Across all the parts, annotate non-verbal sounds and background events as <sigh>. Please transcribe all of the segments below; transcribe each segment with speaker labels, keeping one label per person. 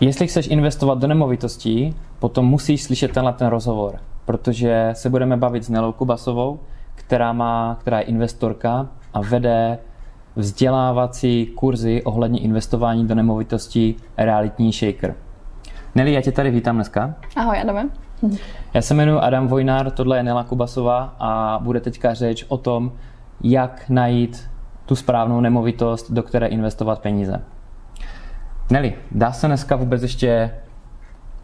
Speaker 1: Jestli chceš investovat do nemovitostí, potom musíš slyšet tenhle ten rozhovor, protože se budeme bavit s Nelou Kubasovou, která, má, která je investorka a vede vzdělávací kurzy ohledně investování do nemovitostí Realitní Shaker. Nelly, já tě tady vítám dneska.
Speaker 2: Ahoj, Adame.
Speaker 1: Já se jmenuji Adam Vojnár, tohle je Nela Kubasová a bude teďka řeč o tom, jak najít tu správnou nemovitost, do které investovat peníze. Nelly, dá se dneska vůbec ještě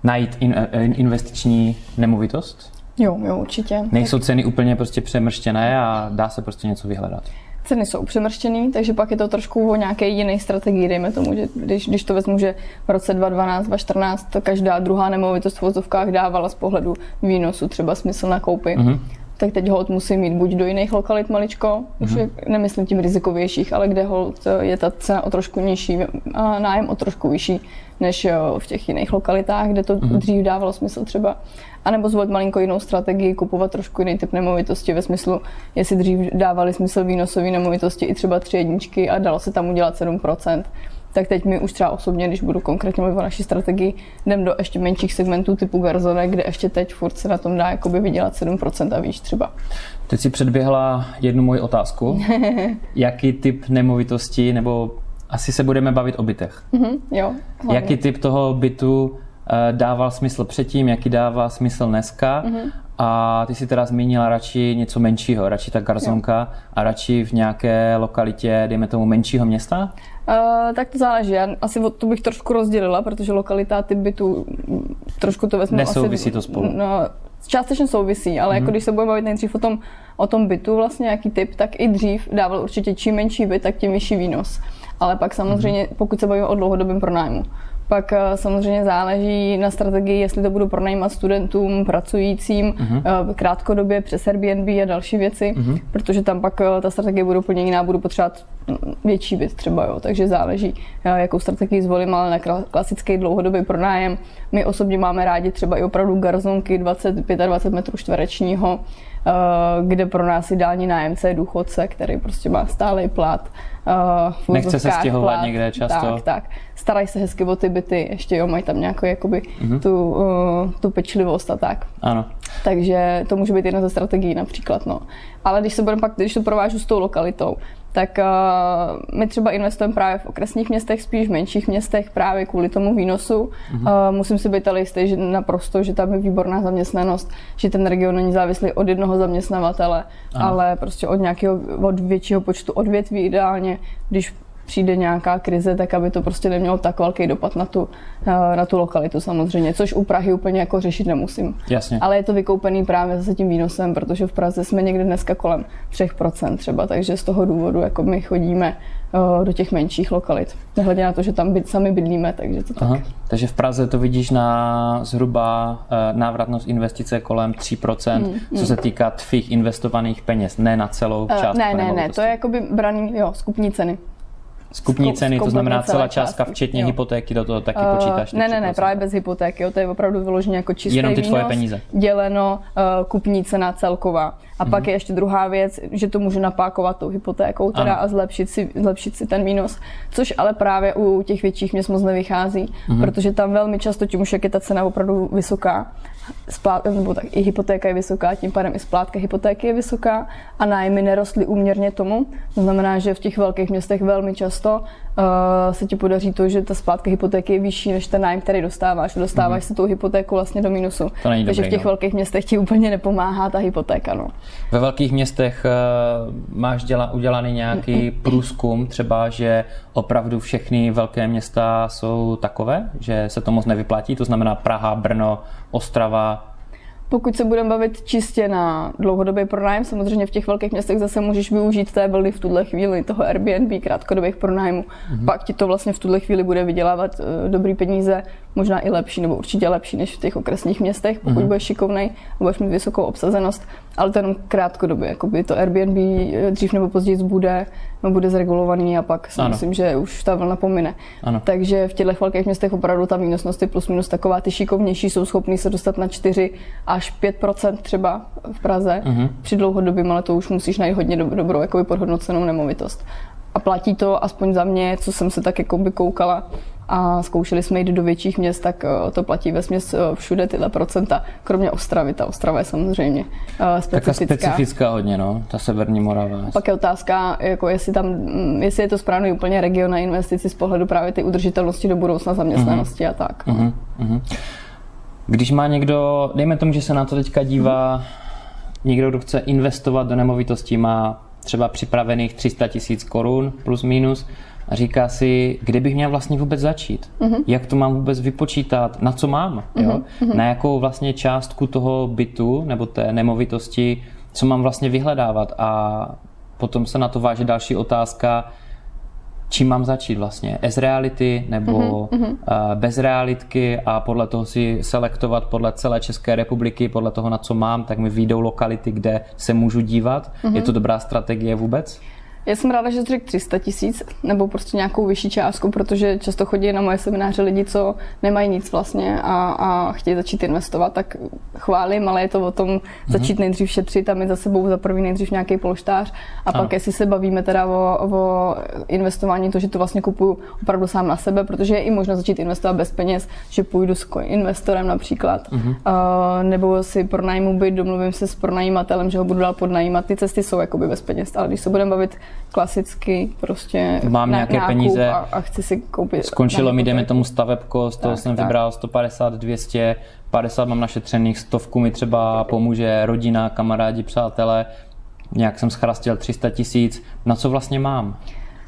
Speaker 1: najít in, eh, investiční nemovitost?
Speaker 2: Jo, jo, určitě.
Speaker 1: Nejsou ceny úplně prostě přemrštěné a dá se prostě něco vyhledat?
Speaker 2: Ceny jsou přemrštěné, takže pak je to trošku o nějaké jiné strategii, dejme tomu, že když, když to vezmu, že v roce 2012, 2014 to každá druhá nemovitost v vozovkách dávala z pohledu výnosu třeba smysl na koupy, mm-hmm tak teď hold musí mít buď do jiných lokalit maličko, už mm-hmm. je, nemyslím tím rizikovějších, ale kde hold je ta cena o trošku nižší a nájem o trošku vyšší než v těch jiných lokalitách, kde to mm-hmm. dřív dávalo smysl třeba. A nebo zvolit malinko jinou strategii, kupovat trošku jiný typ nemovitosti ve smyslu, jestli dřív dávali smysl výnosové nemovitosti i třeba tři jedničky a dalo se tam udělat 7%, tak teď mi už třeba osobně, když budu konkrétně mluvit o naší strategii, jdem do ještě menších segmentů typu Garzone, kde ještě teď furt se na tom dá jakoby vydělat 7% a víš třeba.
Speaker 1: Teď si předběhla jednu moji otázku. <laughs> Jaký typ nemovitosti, nebo asi se budeme bavit o bytech.
Speaker 2: Mm-hmm, jo,
Speaker 1: hlavně. Jaký typ toho bytu dával smysl předtím, jaký dává smysl dneska mm-hmm. A ty si teda zmínila radši něco menšího, radši ta garzonka jo. a radši v nějaké lokalitě, dejme tomu, menšího města?
Speaker 2: Uh, tak to záleží. Já asi to bych trošku rozdělila, protože lokalita ty bytu trošku to vezmu
Speaker 1: Nesouvisí
Speaker 2: asi,
Speaker 1: to spolu?
Speaker 2: No, částečně souvisí, ale mm-hmm. jako mhm. když se budeme bavit nejdřív o tom, o tom bytu, vlastně jaký typ, tak i dřív dával určitě čím menší byt, tak tím vyšší výnos. Ale pak samozřejmě, mm-hmm. pokud se bavíme o dlouhodobém pronájmu, pak eh, samozřejmě záleží na strategii, jestli to budu pronajímat studentům, pracujícím, uh-huh. krátkodobě přes Airbnb a další věci, uh-huh. protože tam pak eh, ta strategie bude úplně jiná, budu potřebovat větší byt třeba, jo. takže záleží, jakou strategii zvolím, ale na klasický dlouhodobý pronájem. My osobně máme rádi třeba i opravdu garzonky 20-25 metrů čtverečního, kde pro nás ideální nájemce je důchodce, který prostě má stálý plat.
Speaker 1: Uh, Nechce se stěhovat plat, někde často.
Speaker 2: Tak, tak. Starají se hezky o ty byty, ještě jo, mají tam nějakou jakoby uh-huh. tu, uh, tu pečlivost a tak.
Speaker 1: Ano.
Speaker 2: Takže to může být jedna ze strategií například. No. Ale když se budeme pak, když to provážu s tou lokalitou, tak uh, my třeba investujeme právě v okresních městech, spíš v menších městech právě kvůli tomu výnosu. Uh, musím si být ale jistý, že naprosto, že tam je výborná zaměstnanost, že ten region není závislý od jednoho zaměstnavatele, ano. ale prostě od nějakého, od většího počtu odvětví ideálně, když přijde nějaká krize, tak aby to prostě nemělo tak velký dopad na tu, na tu lokalitu samozřejmě, což u Prahy úplně jako řešit nemusím.
Speaker 1: Jasně.
Speaker 2: Ale je to vykoupený právě zase tím výnosem, protože v Praze jsme někde dneska kolem 3% třeba, takže z toho důvodu jako my chodíme do těch menších lokalit. Nehledě na to, že tam byt, sami bydlíme, takže to Aha. tak.
Speaker 1: Takže v Praze to vidíš na zhruba návratnost investice kolem 3%, hmm, co hmm. se týká tvých investovaných peněz, ne na celou část.
Speaker 2: Ne, ne, ne, to je jakoby braný, jo, skupní ceny.
Speaker 1: Skupní ceny, to znamená celá částka, včetně jo. hypotéky, do toho taky uh, počítáš?
Speaker 2: Ne, ne, ne, právě bez hypotéky, jo, to je opravdu vyloženě jako čistý
Speaker 1: Jenom ty tvoje peníze.
Speaker 2: děleno uh, kupní cena celková. A mm-hmm. pak je ještě druhá věc, že to může napákovat tou hypotékou teda a zlepšit si, zlepšit si ten výnos, což ale právě u těch větších měst moc nevychází, mm-hmm. protože tam velmi často tím už, jak je ta cena opravdu vysoká, splát, nebo tak i hypotéka je vysoká, tím pádem i splátka hypotéky je vysoká a nájmy nerostly úměrně tomu. To znamená, že v těch velkých městech velmi často uh, se ti podaří to, že ta splátka hypotéky je vyšší než ten nájem, který dostáváš. Dostáváš mm-hmm. se tou hypotéku vlastně do minusu. To
Speaker 1: Takže
Speaker 2: dobrý,
Speaker 1: v
Speaker 2: těch
Speaker 1: no.
Speaker 2: velkých městech ti úplně nepomáhá ta hypotéka. No.
Speaker 1: Ve velkých městech uh, máš děla, udělaný nějaký průzkum, třeba, že opravdu všechny velké města jsou takové, že se to moc nevyplatí, to znamená Praha, Brno, Ostrava,
Speaker 2: pokud se budeme bavit čistě na dlouhodobý pronájem, samozřejmě v těch velkých městech zase můžeš využít té vlny v tuhle chvíli toho Airbnb, krátkodobých pronájmů. Mm-hmm. Pak ti to vlastně v tuhle chvíli bude vydělávat uh, dobrý peníze, možná i lepší, nebo určitě lepší než v těch okresních městech, pokud mm-hmm. budeš šikovnej a budeš mít vysokou obsazenost, ale jenom krátkodobě. Jakoby to Airbnb eh, dřív nebo později bude, no, bude zregulovaný a pak si ano. myslím, že už ta vlna pomine. Ano. Takže v těchto velkých městech opravdu ta výnosnost je plus minus taková. Ty šikovnější jsou schopní se dostat na 4 až 5% třeba v Praze mm-hmm. při dlouhodobém, ale to už musíš najít hodně dobrou jakoby podhodnocenou nemovitost. A platí to aspoň za mě, co jsem se tak jako by koukala a zkoušeli jsme jít do větších měst, tak eh, to platí ve směs eh, všude tyhle procenta, kromě Ostravy. Ta Ostrava je samozřejmě uh, specifická.
Speaker 1: Taká specifická hodně, no, ta severní Morava.
Speaker 2: A pak je otázka, jako jestli, tam, mm, jestli je to správný úplně region na investici z pohledu právě ty udržitelnosti do budoucna zaměstnanosti uh-huh. a tak. Uh-huh. Uh-huh.
Speaker 1: Když má někdo, dejme tomu, že se na to teďka dívá, uh-huh. někdo, kdo chce investovat do nemovitostí, má třeba připravených 300 tisíc korun plus minus, a říká si, kde bych měl vlastně vůbec začít, uh-huh. jak to mám vůbec vypočítat, na co mám, uh-huh. jo? Uh-huh. na jakou vlastně částku toho bytu nebo té nemovitosti, co mám vlastně vyhledávat a potom se na to váže další otázka, čím mám začít vlastně, s reality nebo uh-huh. uh, bez realitky a podle toho si selektovat podle celé České republiky, podle toho, na co mám, tak mi výjdou lokality, kde se můžu dívat. Uh-huh. Je to dobrá strategie vůbec?
Speaker 2: Já jsem ráda, že jsi řekl 300 tisíc nebo prostě nějakou vyšší částku, protože často chodí na moje semináře lidi, co nemají nic vlastně a, a chtějí začít investovat, tak chválím, ale je to o tom mm-hmm. začít nejdřív šetřit a mít za sebou za první nejdřív nějaký polštář a ano. pak jestli se bavíme teda o, o investování, to, že to vlastně kupuju opravdu sám na sebe, protože je i možno začít investovat bez peněz, že půjdu s investorem například, mm-hmm. uh, nebo si pronajmu byt, domluvím se s pronajímatelem, že ho budu dál podnajímat. Ty cesty jsou jakoby bez peněz, ale když se budeme bavit klasicky prostě
Speaker 1: Mám nějaké peníze
Speaker 2: a, a, chci si koupit.
Speaker 1: Skončilo mi, jdeme tomu stavebko, z toho tak, jsem tak. vybral 150, 200, 50 mám našetřených, stovku mi třeba pomůže rodina, kamarádi, přátelé, nějak jsem schrastil 300 tisíc, na co vlastně mám?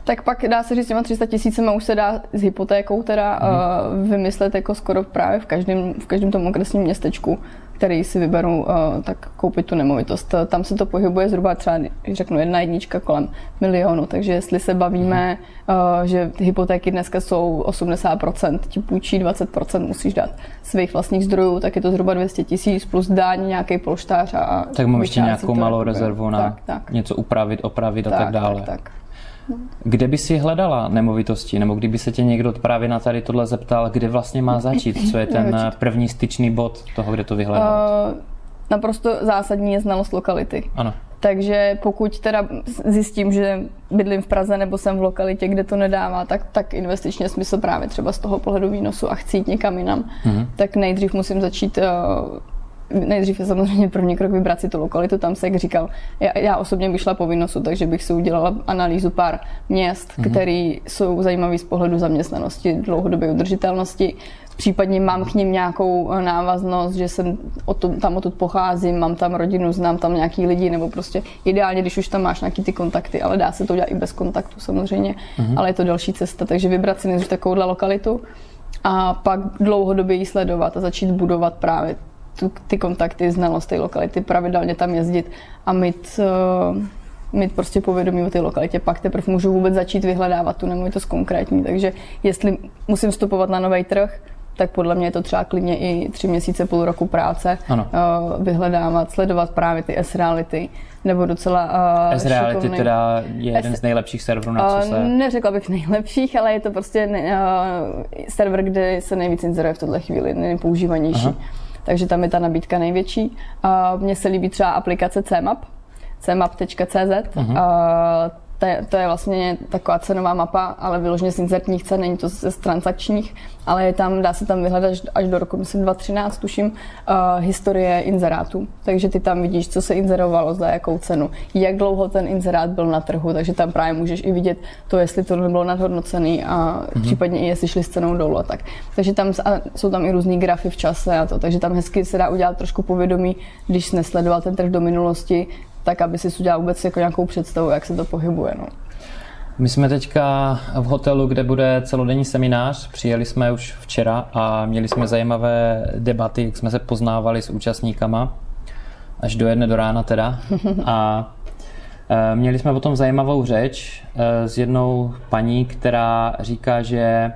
Speaker 2: tak pak dá se říct, těma 300 tisícima už se dá s hypotékou teda mm. uh, vymyslet jako skoro právě v každém, v každém tom okresním městečku který si vyberou, eh, tak koupit tu nemovitost. Tam se to pohybuje zhruba třeba, řeknu, jedna jednička kolem milionu, takže jestli se bavíme, eh, že hypotéky dneska jsou 80%, ti půjčí 20%, musíš dát svých vlastních zdrojů, tak je to zhruba 200 tisíc plus daň, nějaký polštář a...
Speaker 1: Tak mám ještě nějakou malou rezervu na tak, tak. něco upravit, opravit tak, a tak dále. Tak, tak. Kde by si hledala nemovitosti, nebo kdyby se tě někdo právě na tady tohle zeptal, kde vlastně má začít? Co je ten <laughs> první styčný bod toho, kde to vyhledat? Uh,
Speaker 2: naprosto zásadní je znalost lokality.
Speaker 1: Ano.
Speaker 2: Takže pokud teda zjistím, že bydlím v Praze nebo jsem v lokalitě, kde to nedává, tak, tak investičně smysl právě třeba z toho pohledu výnosu a chci jít někam jinam, mm-hmm. tak nejdřív musím začít uh, nejdřív je samozřejmě první krok vybrat si tu lokalitu, tam se, jak říkal, já, já osobně bych šla po výnosu, takže bych si udělala analýzu pár měst, mm-hmm. které jsou zajímavé z pohledu zaměstnanosti, dlouhodobé udržitelnosti, případně mám k ním nějakou eh, návaznost, že jsem o tom, tam odtud pocházím, mám tam rodinu, znám tam nějaký lidi, nebo prostě ideálně, když už tam máš nějaký ty kontakty, ale dá se to udělat i bez kontaktu samozřejmě, mm-hmm. ale je to další cesta, takže vybrat si nejdřív takovouhle lokalitu a pak dlouhodobě ji sledovat a začít budovat právě tu, ty kontakty, znalost té lokality, pravidelně tam jezdit a mít, uh, mít prostě povědomí o té lokalitě. Pak teprve můžu vůbec začít vyhledávat tu nemovitost konkrétní. Takže jestli musím vstupovat na nový trh, tak podle mě je to třeba klidně i tři měsíce, půl roku práce ano. Uh, vyhledávat, sledovat právě ty S-reality, nebo docela
Speaker 1: uh, S-reality šikovný. teda je jeden S- z nejlepších serverů, na co se... Uh,
Speaker 2: neřekla bych nejlepších, ale je to prostě uh, server, kde se nejvíc inzeruje v tuhle chvíli, nejpoužívanější. Aha takže tam je ta nabídka největší. Mně se líbí třeba aplikace CMAP, cmap.cz. Uh-huh to je, to je vlastně taková cenová mapa, ale vyloženě z inzertních cen, není to z transakčních, ale je tam, dá se tam vyhledat až do roku, myslím 2013, tuším, uh, historie inzerátů. Takže ty tam vidíš, co se inzerovalo, za jakou cenu, jak dlouho ten inzerát byl na trhu, takže tam právě můžeš i vidět to, jestli to nebylo nadhodnocený a mm-hmm. případně i jestli šli s cenou dolů a tak. Takže tam jsou tam i různý grafy v čase a to, takže tam hezky se dá udělat trošku povědomí, když jsi nesledoval ten trh do minulosti, tak aby si udělal vůbec jako nějakou představu, jak se to pohybuje. No.
Speaker 1: My jsme teďka v hotelu, kde bude celodenní seminář. Přijeli jsme už včera a měli jsme zajímavé debaty, jak jsme se poznávali s účastníkama. Až do jedné do rána teda. A e, měli jsme potom zajímavou řeč e, s jednou paní, která říká, že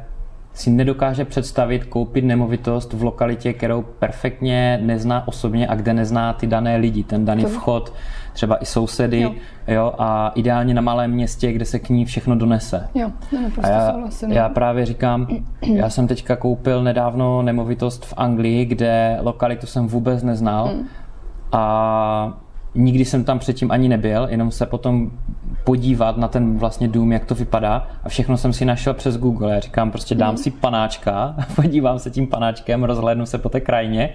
Speaker 1: si nedokáže představit koupit nemovitost v lokalitě, kterou perfektně nezná osobně a kde nezná ty dané lidi, ten daný vchod, třeba i sousedy, jo. Jo, a ideálně na malém městě, kde se k ní všechno donese.
Speaker 2: Jo,
Speaker 1: a já, já právě říkám, <clears throat> já jsem teďka koupil nedávno nemovitost v Anglii, kde lokalitu jsem vůbec neznal mm. a nikdy jsem tam předtím ani nebyl, jenom se potom podívat na ten vlastně dům, jak to vypadá a všechno jsem si našel přes Google. Já říkám, prostě dám si panáčka, <laughs> podívám se tím panáčkem, rozhlédnu se po té krajině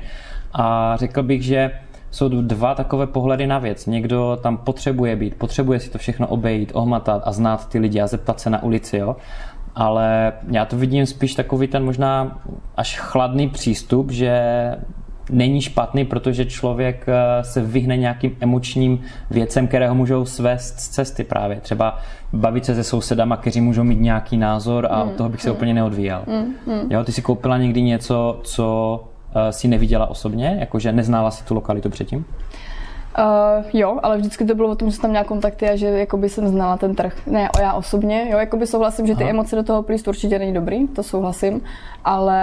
Speaker 1: a řekl bych, že jsou dva takové pohledy na věc. Někdo tam potřebuje být, potřebuje si to všechno obejít, ohmatat a znát ty lidi a zeptat se na ulici, jo. Ale já to vidím spíš takový ten možná až chladný přístup, že není špatný, protože člověk eh, se vyhne nějakým emočním věcem, které ho můžou svést z cesty právě. Třeba bavit se se sousedama, kteří můžou mít nějaký názor a mm, od toho bych se mm. úplně neodvíjel. Mm, mm. Jo, ty si koupila někdy něco, co si neviděla osobně, jakože neznala si tu lokalitu předtím?
Speaker 2: Uh, jo, ale vždycky to bylo o tom, že jsem tam měla kontakty a že jakoby jsem znala ten trh. Ne, já osobně, jo, jakoby souhlasím, že ty Aha. emoce do toho plíst určitě není dobrý, to souhlasím, ale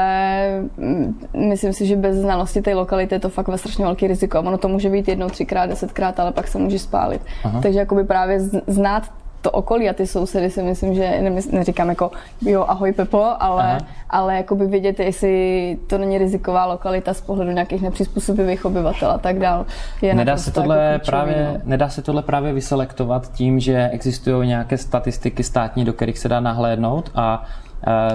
Speaker 2: mm, myslím si, že bez znalosti té lokality je to fakt ve strašně velký riziko. Ono to může být jednou, třikrát, desetkrát, ale pak se může spálit. Aha. Takže jakoby právě znát to okolí a ty sousedy si myslím, že neříkám jako jo, ahoj Pepo, ale, ale jakoby vidět, jestli to není riziková lokalita z pohledu nějakých nepřizpůsobivých obyvatel a tak dál.
Speaker 1: Je nedá, se tohle jako právě, no. nedá se tohle právě vyselektovat tím, že existují nějaké statistiky státní, do kterých se dá nahlédnout a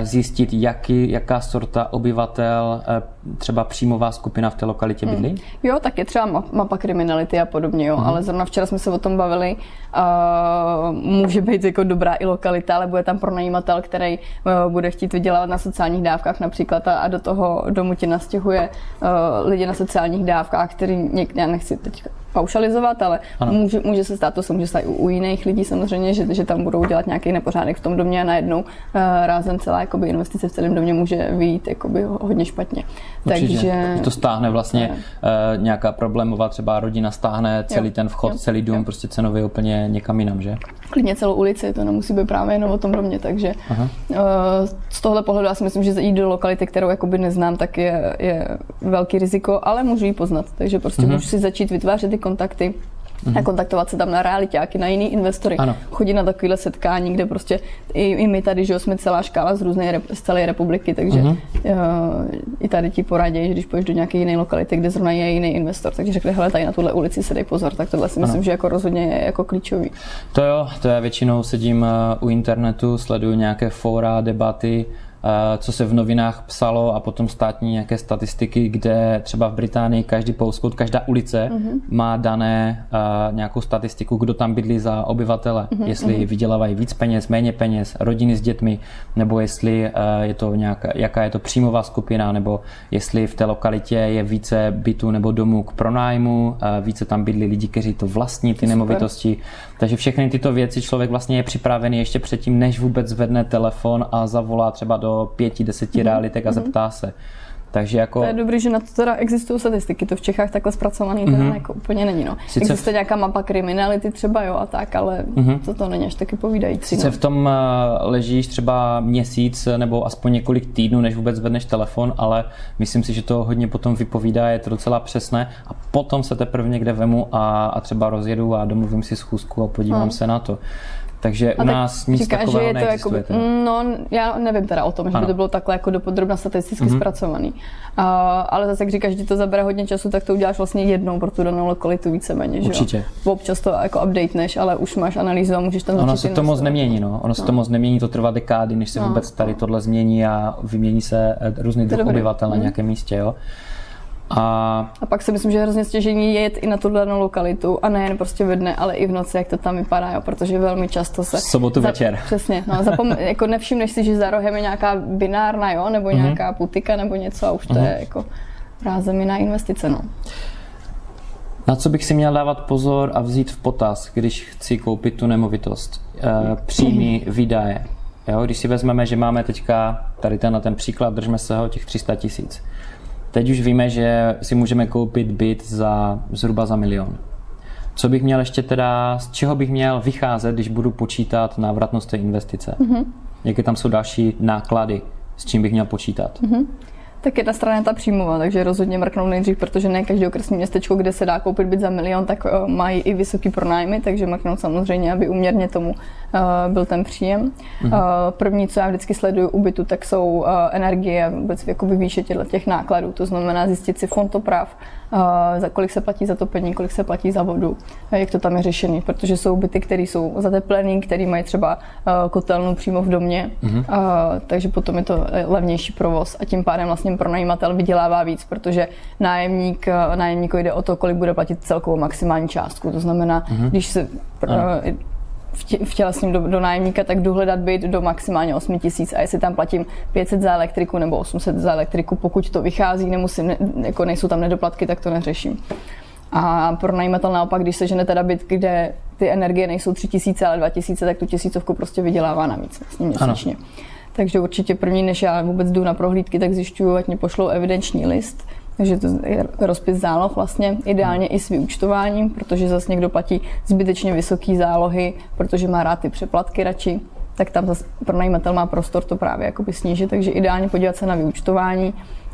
Speaker 1: zjistit, jaký, jaká sorta obyvatel, eh, třeba příjmová skupina v té lokalitě hmm. bydlí? Hmm.
Speaker 2: Jo, tak je třeba mapa kriminality a podobně, jo. Hmm. ale zrovna včera jsme se o tom bavili. Uh, může být jako dobrá i lokalita, ale bude tam pronajímatel, který uh, bude chtít vydělávat na sociálních dávkách například a, a do toho domu ti nastěhuje uh, lidi na sociálních dávkách, který někde, já nechci teď paušalizovat, ale může, může se stát, to se může stát u, u jiných lidí samozřejmě, že, že tam budou dělat nějaký nepořádek v tom domě a najednou uh, rázem celá jakoby, investice v celém domě může vyjít jakoby, hodně špatně.
Speaker 1: Určitě. Takže to stáhne vlastně uh, nějaká problémová třeba rodina stáhne celý jo. ten vchod, jo. celý dům, jo. prostě cenově úplně někam jinam, že?
Speaker 2: Klidně celou ulici, to nemusí být právě jenom o tom domě, takže uh, z tohle pohledu já si myslím, že jít do lokality, kterou jakoby neznám, tak je, je velký riziko, ale můžu ji poznat, takže prostě uh-huh. můžu si začít vytvářet ty kontakty, mm-hmm. a kontaktovat se tam na realitáky, na jiný investory, ano. chodit na takovéhle setkání, kde prostě i, i my tady, že jsme celá škála z různé z celé republiky, takže mm-hmm. uh, i tady ti poradí, že když půjdeš do nějaké jiné lokality, kde zrovna je jiný investor, takže řekne, hele, tady na tuhle ulici se dej pozor, tak tohle si myslím, ano. že jako rozhodně je jako klíčový.
Speaker 1: To jo, to já většinou sedím eh, u internetu, sleduju nějaké fóra, debaty, co se v novinách psalo a potom státní nějaké statistiky, kde třeba v Británii každý postcode, každá ulice mm-hmm. má dané uh, nějakou statistiku, kdo tam bydlí za obyvatele, mm-hmm. jestli mm-hmm. vydělávají víc peněz, méně peněz, rodiny s dětmi, nebo jestli uh, je to nějaká, jaká je to příjmová skupina, nebo jestli v té lokalitě je více bytů nebo domů k pronájmu, uh, více tam bydlí lidi, kteří to vlastní, ty Super. nemovitosti. Takže všechny tyto věci člověk vlastně je připravený ještě předtím, než vůbec zvedne telefon a zavolá třeba do do pěti, deseti mm-hmm. realitek a mhm. zeptá se. Takže jako...
Speaker 2: To je dobrý, že na to teda existují statistiky, to v Čechách takhle zpracovaný teda mm-hmm. jako úplně není. No. Sice Existuje v... nějaká mapa kriminality třeba, jo, a tak, ale mm-hmm. to to není až taky povídající.
Speaker 1: Sice no. v tom eh, ležíš třeba měsíc nebo aspoň několik týdnů, než vůbec vedneš telefon, ale myslím si, že to hodně potom vypovídá, je to docela přesné a potom se teprve někde vemu a, a třeba rozjedu a domluvím si schůzku a podívám hmm. se na to. Takže u nás nic říká, takového že je to jako,
Speaker 2: No, já nevím teda o tom, ano. že by to bylo takhle jako dopodrobna statisticky mm-hmm. zpracovaný. Uh, ale zase, jak říkáš, že to zabere hodně času, tak to uděláš vlastně jednou pro tu danou lokalitu víceméně.
Speaker 1: Určitě. Že
Speaker 2: jo? Občas to jako updateneš, ale už máš analýzu a můžeš tam
Speaker 1: Ono se to moc nemění, no. Ono no. se to moc nemění, to trvá dekády, než se no. vůbec tady tohle změní a vymění se eh, různý druh obyvatel na mhm. nějakém místě, jo.
Speaker 2: A... a pak si myslím, že je hrozně stěžení jet i na tu danou lokalitu a nejen prostě ve dne, ale i v noci, jak to tam vypadá, jo, protože velmi často se...
Speaker 1: Sobotu za... večer. <laughs>
Speaker 2: Přesně, no, zapom... <laughs> jako nevšimneš si, že za rohem je nějaká binárna, jo, nebo mm-hmm. nějaká putika nebo něco a už to mm-hmm. je jako rázem na investice, no.
Speaker 1: Na co bych si měl dávat pozor a vzít v potaz, když chci koupit tu nemovitost? E, příjmy, výdaje. Jo, když si vezmeme, že máme teďka tady ten, na ten příklad, držme se ho, těch 300 tisíc Teď už víme, že si můžeme koupit byt za zhruba za milion. Co bych měl ještě teda, z čeho bych měl vycházet, když budu počítat návratnost té investice? Mm-hmm. Jaké tam jsou další náklady, s čím bych měl počítat? Mm-hmm.
Speaker 2: Tak jedna strana je ta příjmová, takže rozhodně mrknout nejdřív, protože ne každé okresní městečko, kde se dá koupit byt za milion, tak mají i vysoký pronájmy, takže mrknout samozřejmě, aby uměrně tomu byl ten příjem. Mm-hmm. První, co já vždycky sleduju u bytu, tak jsou energie, vůbec jakoby výše těch nákladů. To znamená zjistit si fond za kolik se platí za topení, kolik se platí za vodu, jak to tam je řešený, protože jsou byty, které jsou zateplené, které mají třeba kotelnu přímo v domě, mm-hmm. takže potom je to levnější provoz a tím pádem vlastně pronajímatel vydělává víc, protože nájemník, nájemníko jde o to, kolik bude platit celkovou maximální částku. To znamená, mm-hmm. když se s ním do, do nájemníka, tak jdu hledat byt do maximálně 8 tisíc a jestli tam platím 500 za elektriku nebo 800 za elektriku, pokud to vychází, nemusím, ne, jako nejsou tam nedoplatky, tak to neřeším. A pro najímatel naopak, když se žene teda byt, kde ty energie nejsou 3000, ale 2000, tak tu tisícovku prostě vydělává navíc vlastně měsíčně. Ano. Takže určitě první, než já vůbec jdu na prohlídky, tak zjišťuju, ať mi pošlou evidenční list, takže to je rozpis záloh vlastně, ideálně i s vyučtováním, protože zase někdo platí zbytečně vysoké zálohy, protože má rád ty přeplatky radši, tak tam zase pronajímatel má prostor to právě jakoby snížit, takže ideálně podívat se na vyučtování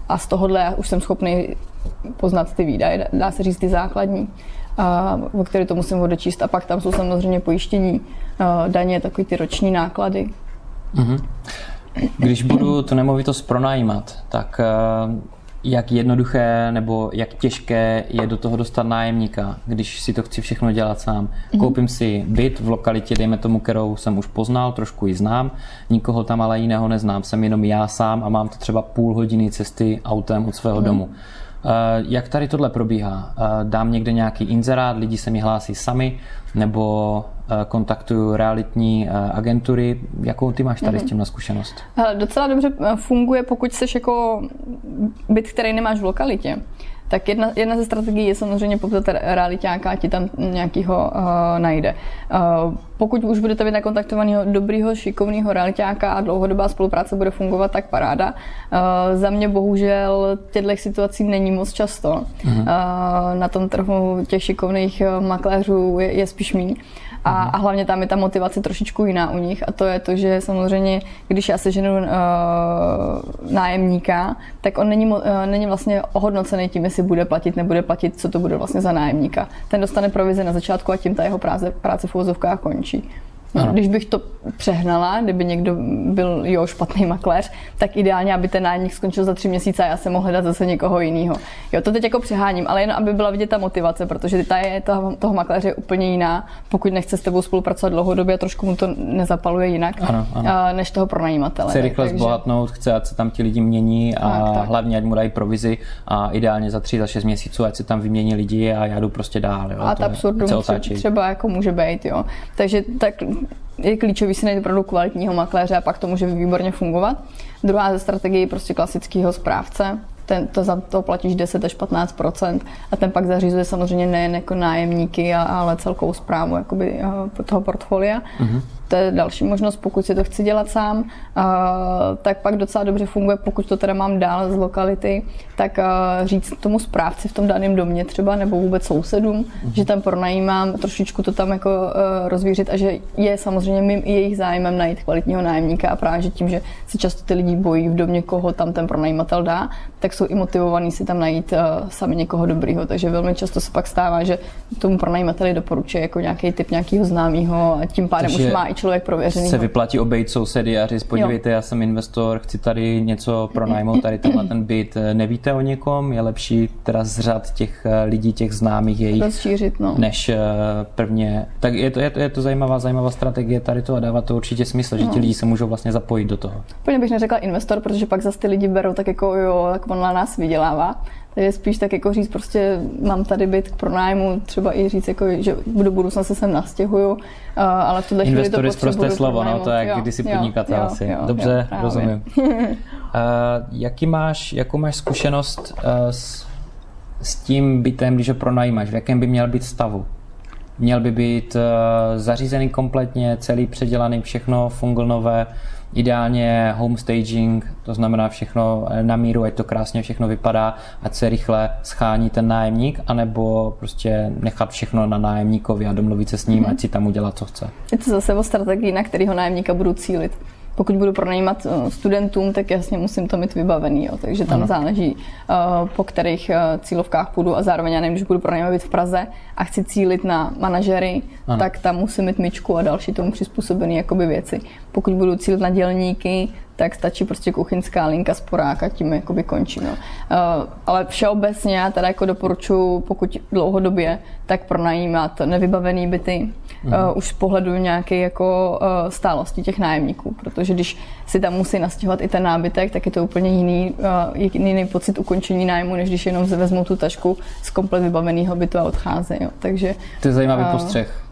Speaker 2: a z tohohle já už jsem schopný poznat ty výdaje, dá se říct ty základní, a, o které to musím odečíst. A pak tam jsou samozřejmě pojištění, daně, takové ty roční náklady. Mm-hmm.
Speaker 1: Když budu tu nemovitost pronajímat, tak jak jednoduché nebo jak těžké je do toho dostat nájemníka, když si to chci všechno dělat sám. Mhm. Koupím si byt v lokalitě, dejme tomu, kterou jsem už poznal, trošku ji znám, nikoho tam ale jiného neznám, jsem jenom já sám a mám to třeba půl hodiny cesty autem od svého mm. domu. Eh, jak tady tohle probíhá? Eh, dám někde nějaký inzerát, lidi se mi hlásí sami, nebo eh, kontaktuju realitní agentury. Jakou ty máš tady mm-hmm. s tím na zkušenost?
Speaker 2: Docela dobře funguje, pokud jsi jako byt, který nemáš v lokalitě. Tak jedna, jedna ze strategií je samozřejmě poptat realitáka, ti tam nějakýho uh, najde. Uh, pokud už budete mít nakontaktovaného dobrýho, šikovného realitáka a dlouhodobá spolupráce bude fungovat, tak paráda. Uh, za mě bohužel těchto situací není moc často. Uh-huh. Uh, na tom trhu těch šikovných makléřů je, je spíš méně. A, mhm. a hlavně tam je ta motivace trošičku jiná u nich a to je to, že samozřejmě, když já seženu uh, nájemníka, tak on není, uh, není vlastně ohodnocený tím, jestli bude platit, nebude platit, co to bude vlastně za nájemníka. Ten dostane provizi na začátku a tím ta jeho práce, práce v úvozovkách končí. Ano. Když bych to přehnala, kdyby někdo byl jo špatný makléř, tak ideálně, aby ten nájemník skončil za tři měsíce a já jsem mohl hledat zase někoho jiného. Jo, to teď jako přeháním, ale jen aby byla vidět ta motivace, protože ta je toho, toho makléře úplně jiná, pokud nechce s tebou spolupracovat dlouhodobě a trošku mu to nezapaluje jinak, ano, ano. než toho pronajímatele.
Speaker 1: Chce rychle takže... zbohatnout, chce, ať se tam ti lidi mění a tak, tak. hlavně, ať mu dají provizi a ideálně za tři, za šest měsíců, ať se tam vymění lidi a já jdu prostě dál. Jo.
Speaker 2: A to absurdum třeba jako může být, jo. Takže tak je klíčový si najít opravdu kvalitního makléře a pak to může výborně fungovat. Druhá ze strategie je prostě klasického správce, ten, to za to platíš 10 až 15% a ten pak zařizuje samozřejmě nejen jako nájemníky, ale celkovou zprávu jakoby, eh, toho portfolia. Mm-hmm to je další možnost, pokud si to chci dělat sám, uh, tak pak docela dobře funguje, pokud to teda mám dál z lokality, tak uh, říct tomu správci v tom daném domě třeba, nebo vůbec sousedům, mm-hmm. že tam pronajímám, trošičku to tam jako uh, rozvířit a že je samozřejmě mým i jejich zájmem najít kvalitního nájemníka a právě že tím, že si často ty lidi bojí v domě, koho tam ten pronajímatel dá, tak jsou i motivovaní si tam najít uh, sami někoho dobrýho. Takže velmi často se pak stává, že tomu pronajímateli doporučuje jako nějaký typ nějakého známého a tím pádem Takže už má i člověk prověřený.
Speaker 1: Se vyplatí obejít sousedy a říct, podívejte, jo. já jsem investor, chci tady něco pronajmout, tady tenhle ten byt. Nevíte o někom? Je lepší teda z řad těch eh, lidí, těch známých jejich,
Speaker 2: Rozšířit, no.
Speaker 1: než eh, prvně. Tak je to, je to, je to zajímavá, zajímavá strategie tady to a dává to určitě smysl, no. že ti no. lidi se můžou vlastně zapojit do toho.
Speaker 2: Úplně bych neřekla investor, protože pak zase ty lidi berou tak jako jo, tak on na nás vydělává. Takže spíš tak jako říct, prostě mám tady byt k pronájmu, třeba i říct, jako, že do budoucna se sem nastěhuju, ale v tuhle
Speaker 1: chvíli
Speaker 2: to
Speaker 1: prosté slovo, no, to je jak kdysi podnikatel jo, asi. Jo, Dobře, jo, rozumím. <laughs> uh, jaký máš, jakou máš zkušenost uh, s, s tím bytem, když ho pronajímáš? V jakém by měl být stavu? Měl by být uh, zařízený kompletně, celý předělaný, všechno funglnové, Ideálně home staging, to znamená všechno na míru, ať to krásně všechno vypadá, ať se rychle schání ten nájemník, anebo prostě nechat všechno na nájemníkovi a domluvit se s ním, mm-hmm. ať si tam udělá, co chce.
Speaker 2: Je to zase o strategii, na kterého nájemníka budu cílit. Pokud budu pronajímat uh, studentům, tak jasně musím to mít vybavený, jo. takže tam ano. záleží, uh, po kterých uh, cílovkách půjdu a zároveň já nevím, když budu pronajímat v Praze a chci cílit na manažery, ano. tak tam musím mít myčku a další tomu přizpůsobené jakoby věci. Pokud budu cílit na dělníky, tak stačí prostě kuchyňská linka sporák a tím jakoby končí. No. Ale všeobecně já teda jako doporučuji, pokud dlouhodobě, tak pronajímat nevybavený byty, mm. uh, už z pohledu nějaké jako uh, stálosti těch nájemníků, protože když si tam musí nastěhovat i ten nábytek, tak je to úplně jiný, uh, jiný pocit ukončení nájmu, než když jenom vezmou tu tašku z komplet vybaveného bytu a odcházejí. Takže,
Speaker 1: to je zajímavý uh, postřeh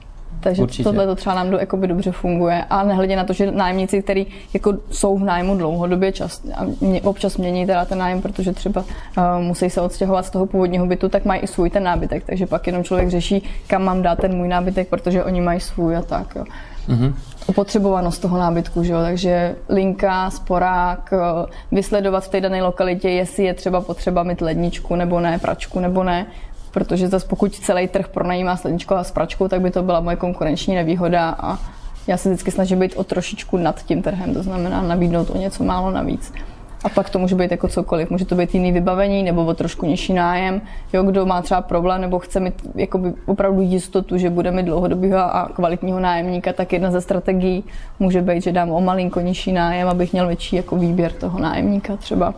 Speaker 2: takže Určitě. tohle to třeba nám do, jakoby dobře funguje. A nehledě na to, že nájemníci, kteří jako jsou v nájmu dlouhodobě, čas, a mě, občas mění teda ten nájem, protože třeba uh, musí se odstěhovat z toho původního bytu, tak mají i svůj ten nábytek. Takže pak jenom člověk řeší, kam mám dát ten můj nábytek, protože oni mají svůj a tak. Jo. Mm-hmm. Opotřebovanost toho nábytku, že jo? takže linka, sporák, eh, vysledovat v té dané lokalitě, jestli je třeba potřeba mít ledničku nebo ne, pračku nebo ne, protože zase pokud celý trh pronajímá sledničko a s pračkou, tak by to byla moje konkurenční nevýhoda a já se vždycky snažím být o trošičku nad tím trhem, to znamená nabídnout o něco málo navíc. A pak to může být jako cokoliv. Může to být jiný vybavení nebo o trošku nižší nájem. Jo, kdo má třeba problém nebo chce mít jakoby opravdu jistotu, že bude mít dlouhodobého a kvalitního nájemníka, tak jedna ze strategií může být, že dám o malinko nižší nájem, abych měl větší jako výběr toho nájemníka třeba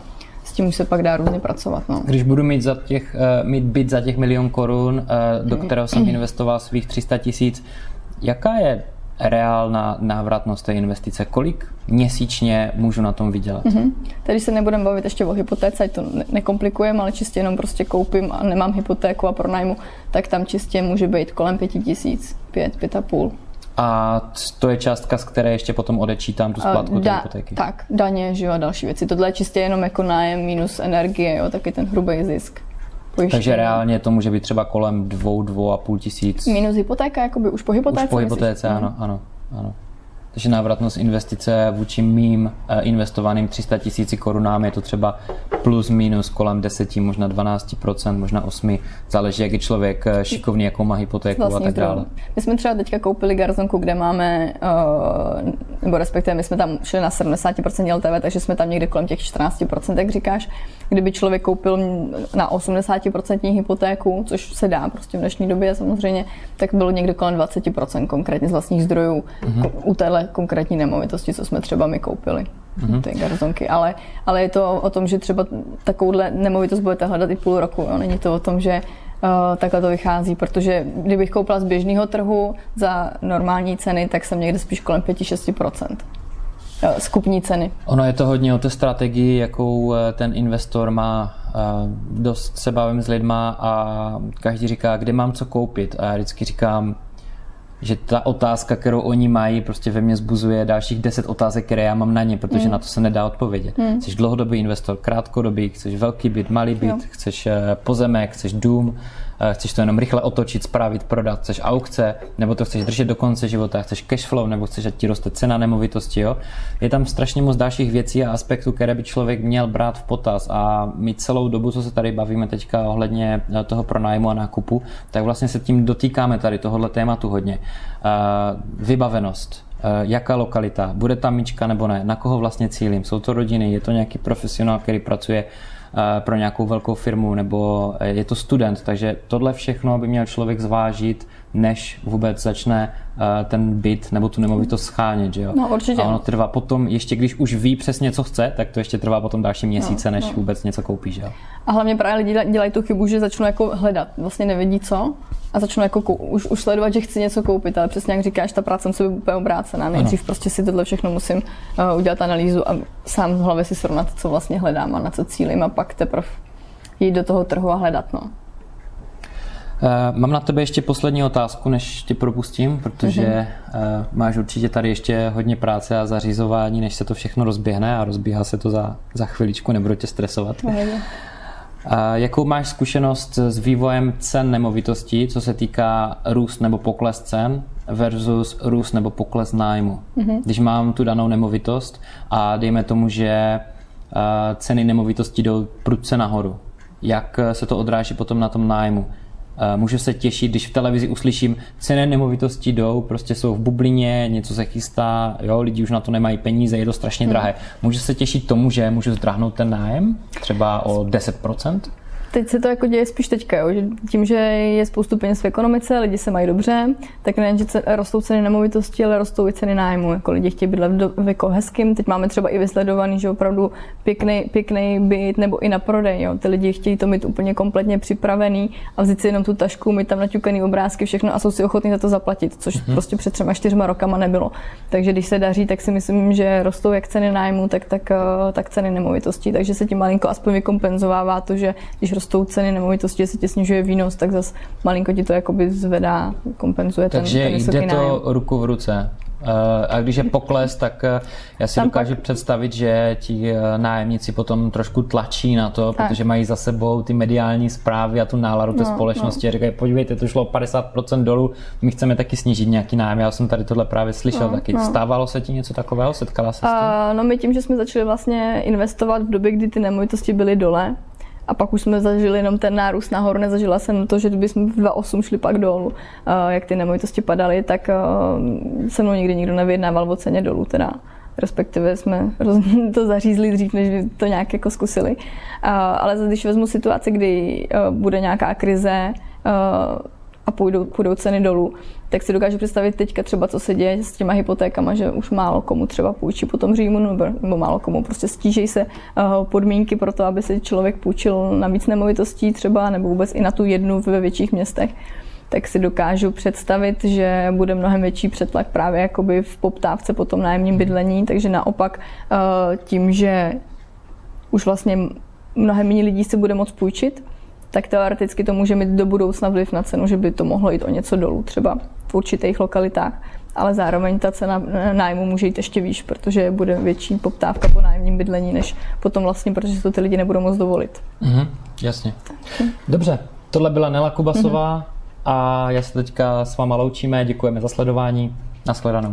Speaker 2: s tím už se pak dá různě pracovat. No.
Speaker 1: Když budu mít, za těch, uh, mít byt za těch milion korun, uh, do kterého jsem investoval svých 300 tisíc, jaká je reálná návratnost té investice? Kolik měsíčně můžu na tom vydělat? Mm-hmm.
Speaker 2: Tady se nebudeme bavit ještě o hypotéce, ať to ne- nekomplikujeme, ale čistě jenom prostě koupím a nemám hypotéku a pronajmu, tak tam čistě může být kolem pěti tisíc, pět, pět a půl.
Speaker 1: A to je částka, z které ještě potom odečítám tu splátku da, té hypotéky.
Speaker 2: Tak, daně, že jo, a další věci. Tohle je čistě jenom jako nájem minus energie, jo, taky ten hrubý zisk.
Speaker 1: Pojištění. Takže reálně to může být třeba kolem dvou, dvou a půl tisíc.
Speaker 2: Minus hypotéka, jakoby už po hypotéce?
Speaker 1: Už po hypotéce, ano, ano, ano. Takže návratnost investice vůči mým eh, investovaným 300 tisíci korunám je to třeba plus minus kolem 10, možná 12% možná 8, záleží, jak je člověk eh, šikovný, jakou má hypotéku a tak dále.
Speaker 2: My jsme třeba teďka koupili garzonku, kde máme, eh, nebo respektive my jsme tam šli na 70% LTV, takže jsme tam někde kolem těch 14%, jak říkáš. Kdyby člověk koupil na 80% hypotéku, což se dá prostě v dnešní době samozřejmě, tak bylo někde kolem 20% konkrétně z vlastních zdrojů mm-hmm. u téhle konkrétní nemovitosti, co jsme třeba my koupili. Mm-hmm. Ty garzonky. Ale, ale je to o tom, že třeba takovouhle nemovitost budete hledat i půl roku. Jo? Není to o tom, že uh, takhle to vychází, protože kdybych koupila z běžného trhu za normální ceny, tak jsem někde spíš kolem 5-6% skupní ceny.
Speaker 1: Ono je to hodně o té strategii, jakou eh, ten investor má. Eh, dost se bavím s lidma a každý říká, kde mám co koupit. A já vždycky říkám, že ta otázka, kterou oni mají, prostě ve mně zbuzuje dalších deset otázek, které já mám na ně, protože mm. na to se nedá odpovědět. Mm. Chceš dlouhodobý investor, krátkodobý, chceš velký byt, malý byt, jo. chceš eh, pozemek, chceš dům, chceš to jenom rychle otočit, spravit, prodat, chceš aukce, nebo to chceš držet do konce života, chceš cash flow, nebo chceš, ať ti roste cena nemovitosti. Jo? Je tam strašně moc dalších věcí a aspektů, které by člověk měl brát v potaz a my celou dobu, co se tady bavíme teďka ohledně eh, toho pronájmu a nákupu, tak vlastně se tím dotýkáme tady tohohle tématu hodně. Eh, vybavenost, jaká lokalita, bude tam myčka nebo ne, na koho vlastně cílím, jsou to rodiny, je to nějaký profesionál, který pracuje Eh, pro nějakou velkou firmu nebo eh, je to student, takže tohle všechno by měl člověk zvážit, než vůbec začne eh, ten byt nebo tu nemovitost schánět, že jo?
Speaker 2: No určitě.
Speaker 1: A ono trvá potom, ještě když už ví přesně, co chce, tak to ještě trvá potom další měsíce, no, než no. vůbec něco koupí, že jo?
Speaker 2: A hlavně právě lidi dělají tu chybu, že začnou jako hledat, vlastně nevědí co a začnu jako kou- už, už sledovat, že chci něco koupit, ale přesně jak říkáš, ta práce musí být úplně obrácená. Nejdřív ano. prostě si tohle všechno musím uh, udělat analýzu a sám v hlavě si srovnat, co vlastně hledám a na co cílím a pak teprve jít do toho trhu a hledat. No.
Speaker 1: Uh, mám na tebe ještě poslední otázku, než tě propustím, protože uh, máš určitě tady ještě hodně práce a zařizování, než se to všechno rozběhne a rozbíhá se to za, za chviličku, nebudu tě stresovat. Uh, jakou máš zkušenost s vývojem cen nemovitostí, co se týká růst nebo pokles cen versus růst nebo pokles nájmu? Mm-hmm. Když mám tu danou nemovitost a dejme tomu, že ceny nemovitostí jdou prudce nahoru, jak se to odráží potom na tom nájmu? Můžu se těšit, když v televizi uslyším, ceny nemovitosti jdou, prostě jsou v bublině, něco se chystá, jo, lidi už na to nemají peníze, je to strašně drahé. Můžu se těšit tomu, že můžu zdráhnout ten nájem třeba o 10%?
Speaker 2: Teď se to jako děje spíš teďka, jo, že tím, že je spoustu peněz v ekonomice, lidi se mají dobře, tak nejen, že rostou ceny nemovitosti, ale rostou i ceny nájmu. Jako lidi chtějí bydlet v jako hezkým. Teď máme třeba i vysledovaný, že opravdu pěkný, pěkný byt nebo i na prodej. Jo. Ty lidi chtějí to mít úplně kompletně připravený a vzít si jenom tu tašku, mít tam naťukaný obrázky, všechno a jsou si ochotní za to zaplatit, což mm-hmm. prostě před třema čtyřma rokama nebylo. Takže když se daří, tak si myslím, že rostou jak ceny nájmu, tak, tak, eh, tak ceny nemovitostí. Takže se tím malinko aspoň vykompenzovává to, že když rostou ceny nemovitosti, že se ti snižuje výnos, tak zase malinko ti to jakoby zvedá, kompenzuje ten,
Speaker 1: Takže
Speaker 2: ten
Speaker 1: jde to nájem. ruku v ruce. Eh, a když je pokles, tak eh, já si Tam dokážu pak... představit, že ti eh, nájemníci potom trošku tlačí na to, tak. protože mají za sebou ty mediální zprávy a tu náladu té no, společnosti no. a říkají, podívejte, to šlo 50% dolů, my chceme taky snížit nějaký nájem. Já jsem tady tohle právě slyšel no, taky. No. Stávalo se ti něco takového? Setkala se s tím? Uh,
Speaker 2: no my tím, že jsme začali vlastně investovat v době, kdy ty nemovitosti byly dole, a pak už jsme zažili jenom ten nárůst nahoru, nezažila jsem to, že kdyby jsme v 2.8 šli pak dolů, eh, jak ty nemovitosti padaly, tak eh, se mnou nikdy nikdo nevyjednával o ceně dolů teda respektive jsme <laughs> to zařízli dřív, než by to nějak jako zkusili. Eh, ale když vezmu situaci, kdy bude nějaká krize, a půjdou, půjdou ceny dolů, tak si dokážu představit teďka třeba, co se děje s těma hypotékama, že už málo komu třeba půjčí po tom říjmu, nebo, málo komu. Prostě stíží se uh, podmínky pro to, aby si člověk půjčil na víc nemovitostí třeba, nebo vůbec i na tu jednu ve větších městech. Tak si dokážu představit, že bude mnohem větší přetlak právě jakoby v poptávce po tom nájemním bydlení, takže naopak uh, tím, že už vlastně mnohem méně lidí si bude moct půjčit, tak teoreticky to může mít do budoucna vliv na cenu, že by to mohlo jít o něco dolů třeba v určitých lokalitách. Ale zároveň ta cena nájmu může jít ještě výš, protože bude větší poptávka po nájemním bydlení, než potom vlastně, protože to ty lidi nebudou moc dovolit.
Speaker 1: Mm-hmm, jasně. Dobře, tohle byla Nela Kubasová mm-hmm. a já se teďka s váma loučíme, děkujeme za sledování. Nashledanou.